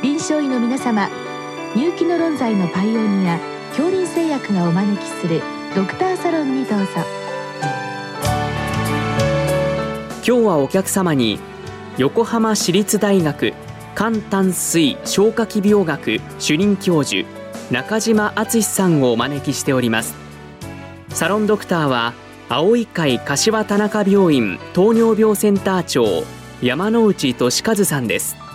臨床医の皆様入気の論剤のパイオニア恐林製薬がお招きするドクターサロンにどうぞ。今日はお客様に横浜市立大学肝胆膵消化器病学主任教授中島敦さんをお招きしております。サロンドクターは青い会柏田中病院糖尿病センター長山内俊和さんです。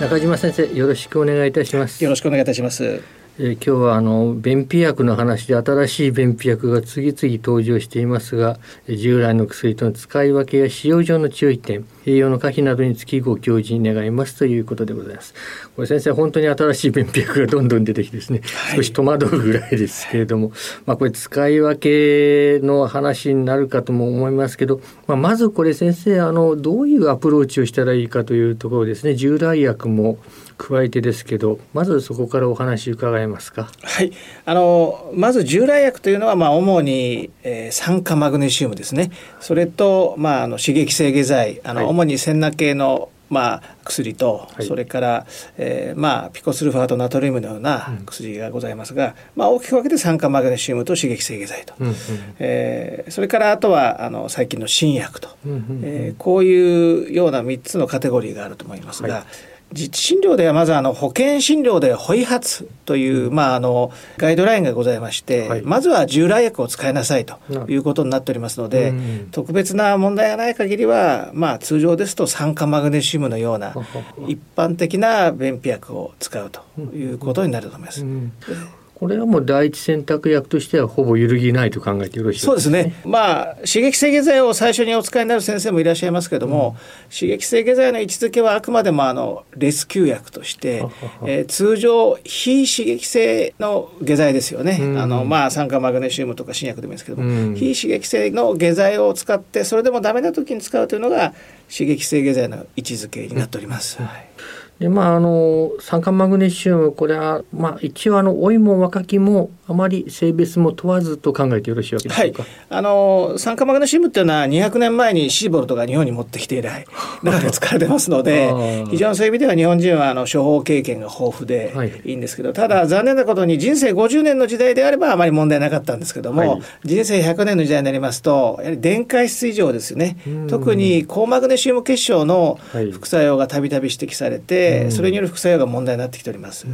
中島先生よろしくお願いいたします。よろしくお願いいたします。えー、今日はあの便秘薬の話で新しい便秘薬が次々登場していますが従来の薬との使い分けや使用上の注意点栄養の可否などにつきご教示願いますということでございます。これ先生本当に新しい便秘薬がどんどん出てきてですね、はい、少し戸惑うぐらいですけれども、まあ、これ使い分けの話になるかとも思いますけど、まあ、まずこれ先生あのどういうアプローチをしたらいいかというところですね。従来薬も加えてですけどまずそこからお話伺えますか？はい。あのまず従来薬というのは、まあ、主に、えー、酸化マグネシウムですね。それと、まあ、あの刺激性下剤あの、はい、主にセンナ系のまあ、薬と、はい、それから、えーまあ、ピコスルファートナトリウムのような薬がございますが、うん、まあ、大きく分けて酸化マグネシウムと刺激性下剤と、うんうん、えー、それからあとはあの最近の新薬と、うんうんうん、えー、こういうような3つのカテゴリーがあると思いますが、はい実地診療ではまずあの保険診療でホイハツという、まあ、あのガイドラインがございまして、はい、まずは従来薬を使いなさいということになっておりますので、特別な問題がない限りは、まあ、通常ですと酸化マグネシウムのような一般的な便秘薬を使うということになると思います。うんこれはもう第一選択薬としてはほぼ揺るぎないと考えてよろしいですか、ね、そうですね。まあ刺激性下剤を最初にお使いになる先生もいらっしゃいますけれども、うん、刺激性下剤の位置づけはあくまでもあのレスキュー薬として、えー、通常非刺激性の下剤ですよね。うん、あのまあ酸化マグネシウムとか新薬でもいいですけども、うん、非刺激性の下剤を使ってそれでもダメな時に使うというのが刺激性下剤の位置づけになっております。はいでまああの酸化マグネシウムこれはまあ一応あの老いも若きもあまり性別も問わずと考えてよろしいわけでしょうか、はい、あの酸化マグネシウムっていうのは200年前にシーボルトが日本に持ってきて以来 中で使われてますので非常にそういう意味では日本人はあの処方経験が豊富でい。いんですけど、はい、ただ残念なことに人生50年の時代であればあまり問題なかったんですけども、はい、人生100年の時代になりますとやはり電解質異常ですよね。特に高マグネシウム結晶の副作用がたびたび指摘されて、それによる副作用が問題になってきております。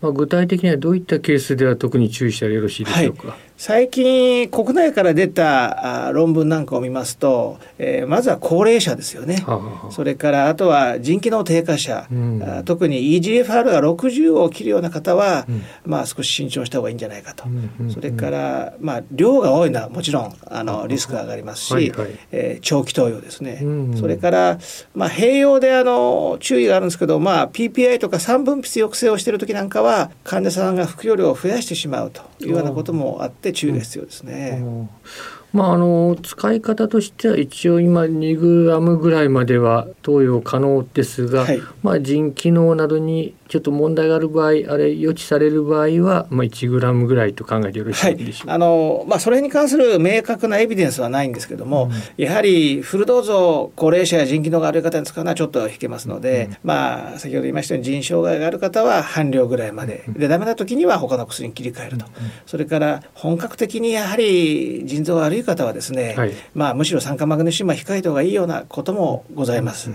まあ、具体的にはどういったケースでは特に注意したらよろしいでしょうか？はい最近国内から出た論文なんかを見ますと、えー、まずは高齢者ですよね、ははそれからあとは腎機能低下者、うん、特に EGFR が60を切るような方は、うん、まあ少し慎重した方がいいんじゃないかと、うんそれからまあ量が多いのはもちろんあのリスクが上がりますし、はいはい、えー、長期投与ですね、うんそれからまあ併用であの注意があるんですけど、まあ、PPI とか三分泌抑制をしている時なんかは患者さんが服用量を増やしてしまうというようなこともあってって注意が必要ですね。うんまあ、あの使い方としては一応今2グラムぐらいまでは投与可能ですが、はい、まあ、腎機能などにちょっと問題がある場合あれ予知される場合は、まあ、1グラムぐらいと考えてよろしいでしょうか、はい、あのまあ、それに関する明確なエビデンスはないんですけども、うん、やはりフルドーズを高齢者や腎機能が悪い方に使うのはちょっと引けますので、うん、まあ、先ほど言いましたように腎障害がある方は半量ぐらいまで、うん、でダメな時には他の薬に切り替えると、それから本格的にやはり腎臓が悪い方はですね、はい、まあ、むしろ酸化マグネシウムは控えた方がいいようなこともございます。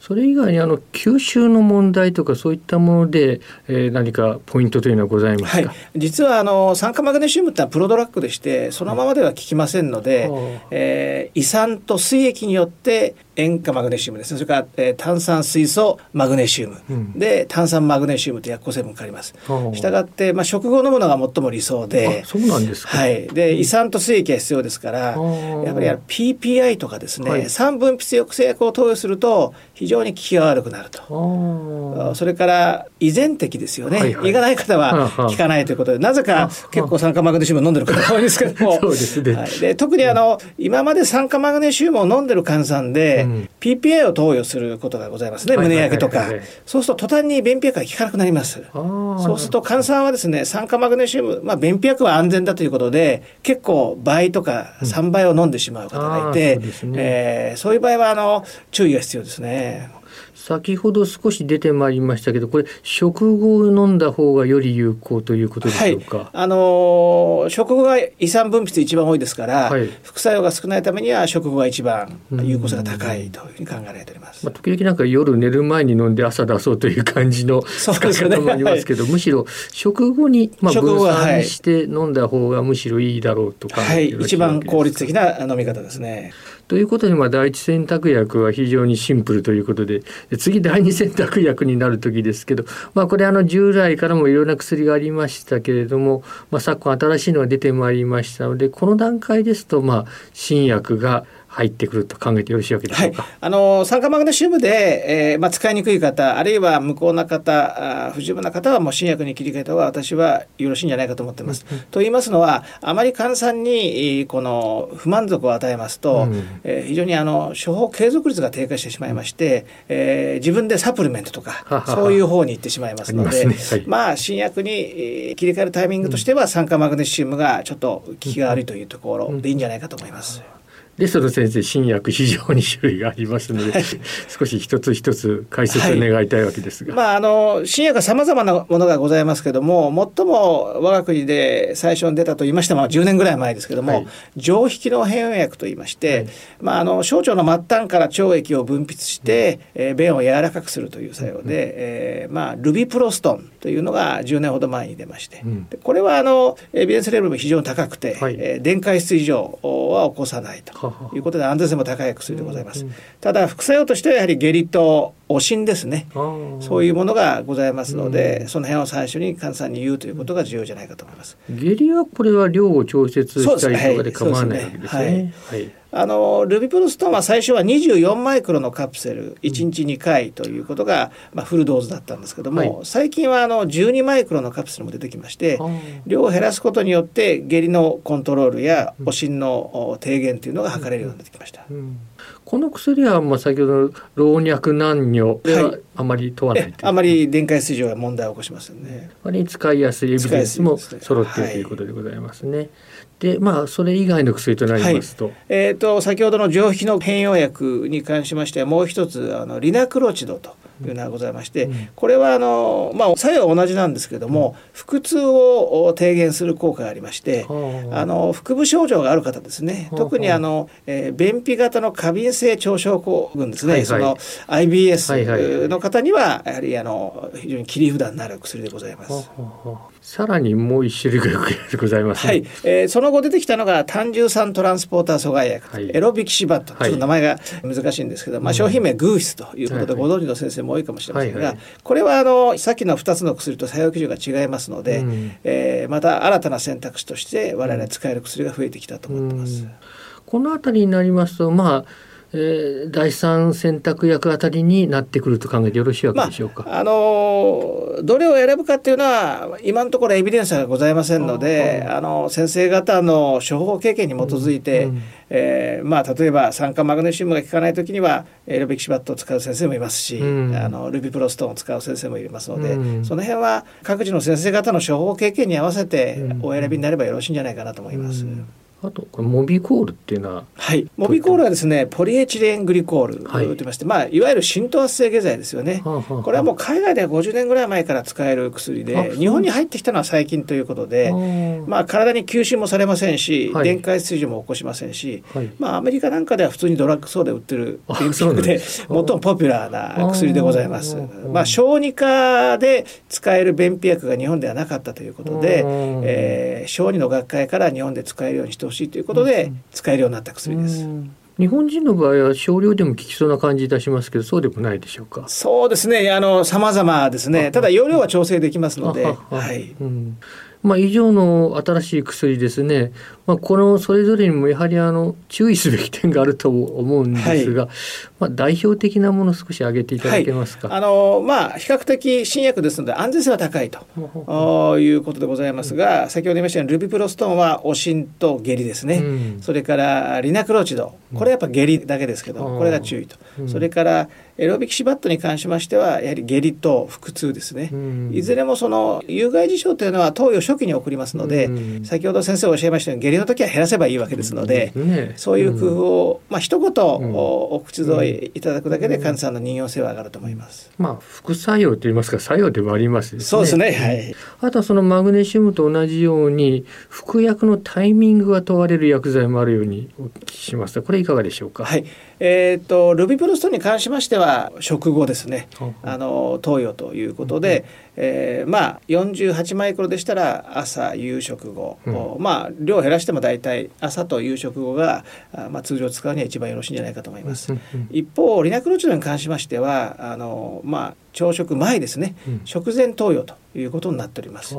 それ以外にあの吸収の問題とかそういったもので、えー、何かポイントというのはございますか、はい、実はあの酸化マグネシウムってのはプロドラッグでしてそのままでは効きませんので、はい、えー、胃酸と膵液によって塩化マグネシウムです。ねそれから、えー、炭酸水素マグネシウム、うん、で炭酸マグネシウムと薬効成分があります。したがって、まあ、食後飲むのが最も理想で。そうなんですはい、で胃酸と水液が必要ですからやっぱり PPI とかですね、はい、酸分泌抑制薬を投与すると非常に効きが悪くなると。それから依然的ですよね、はいはい、胃がない方は効かないということでなぜか結構酸化マグネシウム飲んでる方が多いんですけど。も そうですね、はい、で特にあの今まで酸化マグネシウムを飲んでる患者さんで、うん、PPA を投与することがございますね、胸焼けとか、そうすると途端に便秘薬が効かなくなりますそうすると患者さんはですね酸化マグネシウム、まあ、便秘薬は安全だということで結構倍とか3倍を飲んでしまう方がいて、うん、そえー、そういう場合はあの注意が必要ですね。先ほど少し出てまいりましたけどこれ食後飲んだ方がより有効ということでしょうか、はい、あのー、食後が胃酸分泌一番多いですから、はい、副作用が少ないためには食後が一番有効性が高いというふうに考えられております、まあ、時々なんか夜寝る前に飲んで朝出そうという感じの使い方もありますけど、ねはい、むしろ食後に、まあ、分散して飲んだ方がむしろいいだろうとか、はい、一番効率的な飲み方ですね。ということで、まあ、第一選択薬は非常にシンプルということで次第二選択薬になる時ですけど、まあ、これあの従来からもいろんな薬がありましたけれども、まあ、昨今新しいのが出てまいりましたのでこの段階ですと、まあ、新薬が入ってくると考えてよろしいわけでしょうか？はい、あの酸化マグネシウムで、えーまあ、使いにくい方あるいは無効な方あ不十分な方はもう新薬に切り替えた方が私はよろしいんじゃないかと思ってます。うん、と言いますのはあまり患者さんにこの不満足を与えますと、うん、えー、非常にあの処方継続率が低下してしまいまして、えー、自分でサプリメントとかそういう方に行ってしまいますので、ね。はい、まあ新薬に切り替えるタイミングとしては、酸化マグネシウムがちょっと効きが悪いというところでいいんじゃないかと思います。うんでその先生新薬非常に種類がありますので、はい、少し一つ一つ解説を願いたいわけですが、はい、まああの新薬はさまざまなものがございますけども最も我が国で最初に出たと言いましても10年ぐらい前ですけども、はい、上引きの変異薬と言いまして、まああの小腸の末端から腸液を分泌して、うん、えー、便を柔らかくするという作用で、うん、えー、まあルビプロストンというのが10年ほど前に出まして、うん、これはあのエビデンスレベルも非常に高くて、はい、えー、電解質異常は起こさないと。いうことで 安全性も高い薬でございます。ただ副作用としてはやはり下痢とおしんですね。そういうものがございますので、その辺を最初に患者さんに言うということが重要じゃないかと思います。下痢はこれは量を調節したりとかで構わないわけですね。はいあのルビプロストンは最初は24マイクロのカプセル1日2回ということが、まあ、フルドーズだったんですけども、はい、最近はあの12マイクロのカプセルも出てきまして量を減らすことによって下痢のコントロールやおしんの低減というのが測れるようになってきました。うん。うんこの薬はまあ先ほど老若男女ではあまり問わない、はい、あまり電解水蒸が問題を起こしますよね。割使いやすいエビデンスも揃っているということでございますね。でまあそれ以外の薬となりますと、はい、えっ、ー、と先ほどの上皮の変容薬に関しましてはもう一つあのリナクロチドと。いうのがございまして、うん、これはあの、まあ、作用は同じなんですけども、うん、腹痛を低減する効果がありまして、うん、あの腹部症状がある方ですね、特にあの、えー、便秘型の過敏性腸症候群ですね、はいはい、その IBS の方にはやはりあの非常に切り札になる薬でございます。さらにもう一種類がございます、ね、はい、えー、その後出てきたのが単重酸トランスポーター阻害薬、はい、エロビキシバット、ちょっと名前が難しいんですけど、まあ、商品名グースということでご存知の先生も多いかもしれませんが、はいはい、これはあのさっきの2つの薬と作用基準が違いますので、うん、えー、また新たな選択肢として我々使える薬が増えてきたと思ってます。うん、この辺りになりますとまあえー、第三選択薬あたりになってくると考えてよろしいわけでしょうか？まあ、あのどれを選ぶかっていうのは今のところエビデンスがございませんのであの先生方の処方経験に基づいて、うんうん、えー、まあ、例えば酸化マグネシウムが効かない時にはエロビキシバットを使う先生もいますし、うん、あのルビプロストンを使う先生もいますので、うん、その辺は各自の先生方の処方経験に合わせてお選びになればよろしいんじゃないかなと思います。うんあとこれモビコールっていうのははい。モビコールはですねポリエチレングリコールと言いまして、はい、まあいわゆる浸透圧性下剤ですよね、はあはあ、これはもう海外では50年ぐらい前から使える薬で日本に入ってきたのは最近ということでまあ体に吸収もされませんし、はい、電解質異常も起こしませんし、はい、まあアメリカなんかでは普通にドラッグソーで売ってる電気薬で最もポピュラーな薬でございます。まあ小児科で使える便秘薬が日本ではなかったということで、えー、小児の学会から日本で使えるようにしてほしいということで、使えるようになった薬です。日本人の場合は少量でも効きそうな感じいたしますけどそうでもないでしょうか？そうですね。あの様々ですね。ただ容量は調整できますので。はい、うんまあ、以上の新しい薬ですね、まあ、このそれぞれにもやはりあの注意すべき点があると思うんですが、はい、まあ、代表的なもの少し挙げていただけますか、はい、あのまあ、比較的新薬ですので安全性は高いと。いうことでございますが、先ほど言いましたようにルビプロストンはおしんと下痢ですね、うん、それからリナクロチド。これやっぱ下痢だけですけど、これが注意と、うん、それからエロビキシバットに関しましてはやはり下痢と腹痛ですね、いずれもその有害事象というのは投与初期に送りますので、先ほど先生おっしゃいましたように下痢の時は減らせばいいわけですので、そういう工夫を、まあ一言お口添えいただくだけで患者さんの妊用性は上がると思います。まあ副作用といいますか作用でもあります、ね、そうですね。はい。あとはそのマグネシウムと同じように服薬のタイミングが問われる薬剤もあるようにお聞きしますこれいかがでしょうか？はい。えっ、ー、とルビプロストに関しましては食後ですね。あの投与ということで、えー、まあ48マイクロでしたら朝夕食後、うん、まあ量を減らしても大体朝と夕食後がまあ、通常使うには一番よろしいんじゃないかと思います。一方リナクロチドに関しましてはあのまあ朝食前ですね、うん、食前投与ということになっております。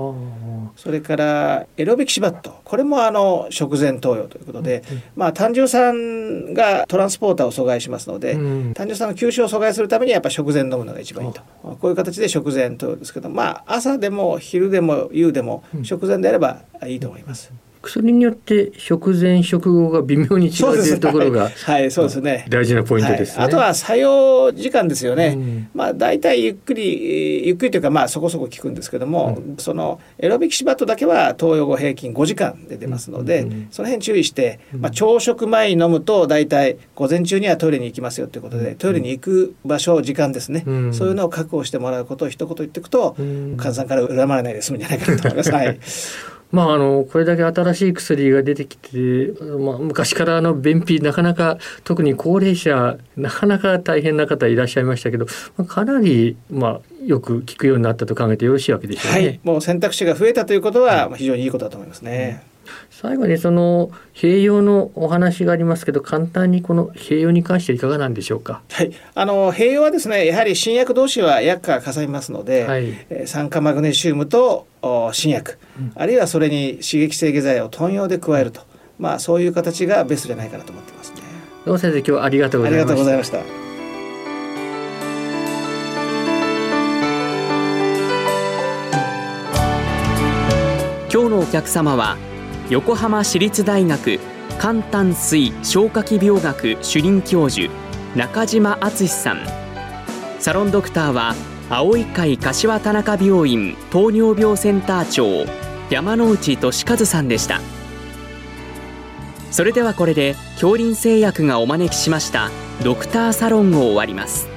それからエロビキシバット。これもあの食前投与ということで、うん、まあ胆汁酸がトランスポーターを阻害しますので、うん、胆汁酸の吸収を阻害するためにやっぱ食前飲むのが一番いいと。こういう形で食前投与ですけどまあ朝でも昼でも夕でも食前であればいいと思います。薬によって食前食後が微妙に違うというところが、はい、そうですね。大事なポイントです、ね。はい、あとは作用時間ですよね。うん、まあ大体ゆっくりゆっくりというかまあそこそこ効くんですけども、うん、そのエロビキシバットだけは投与後平均5時間で出ますので、うん、その辺注意して、まあ朝食前に飲むと大体午前中にはトイレに行きますよということで、トイレに行く場所時間ですね、そういうのを確保してもらうことを一言言っていくと、患者さんから恨まれないで済むんじゃないかなと思います。はい。まあ、あのこれだけ新しい薬が出てきて、まあ、昔からあの便秘なかなか特に高齢者なかなか大変な方いらっしゃいましたけど、まあ、かなり、まあ、よく効くようになったと考えてよろしいわけでしょうね。はい、もう選択肢が増えたということは非常にいいことだと思いますね。うん最後にその併用のお話がありますけど簡単にこの併用に関していかがなんでしょうか？はい、あの併用はですねやはり新薬同士は薬価がかさみますので、はい、酸化マグネシウムと新薬、うん、あるいはそれに刺激性下剤を豚用で加えると、まあそういう形がベストじゃないかなと思ってますね。どうも先生今日はありがとうございました。ありがとうございました。今日のお客様は横浜市立大学肝胆膵消化器病学主任教授中島敦さんサロンドクターは青い会柏田中病院糖尿病センター長山内俊和さんでした。それではこれで恐林製薬がお招きしましたドクターサロンを終わります。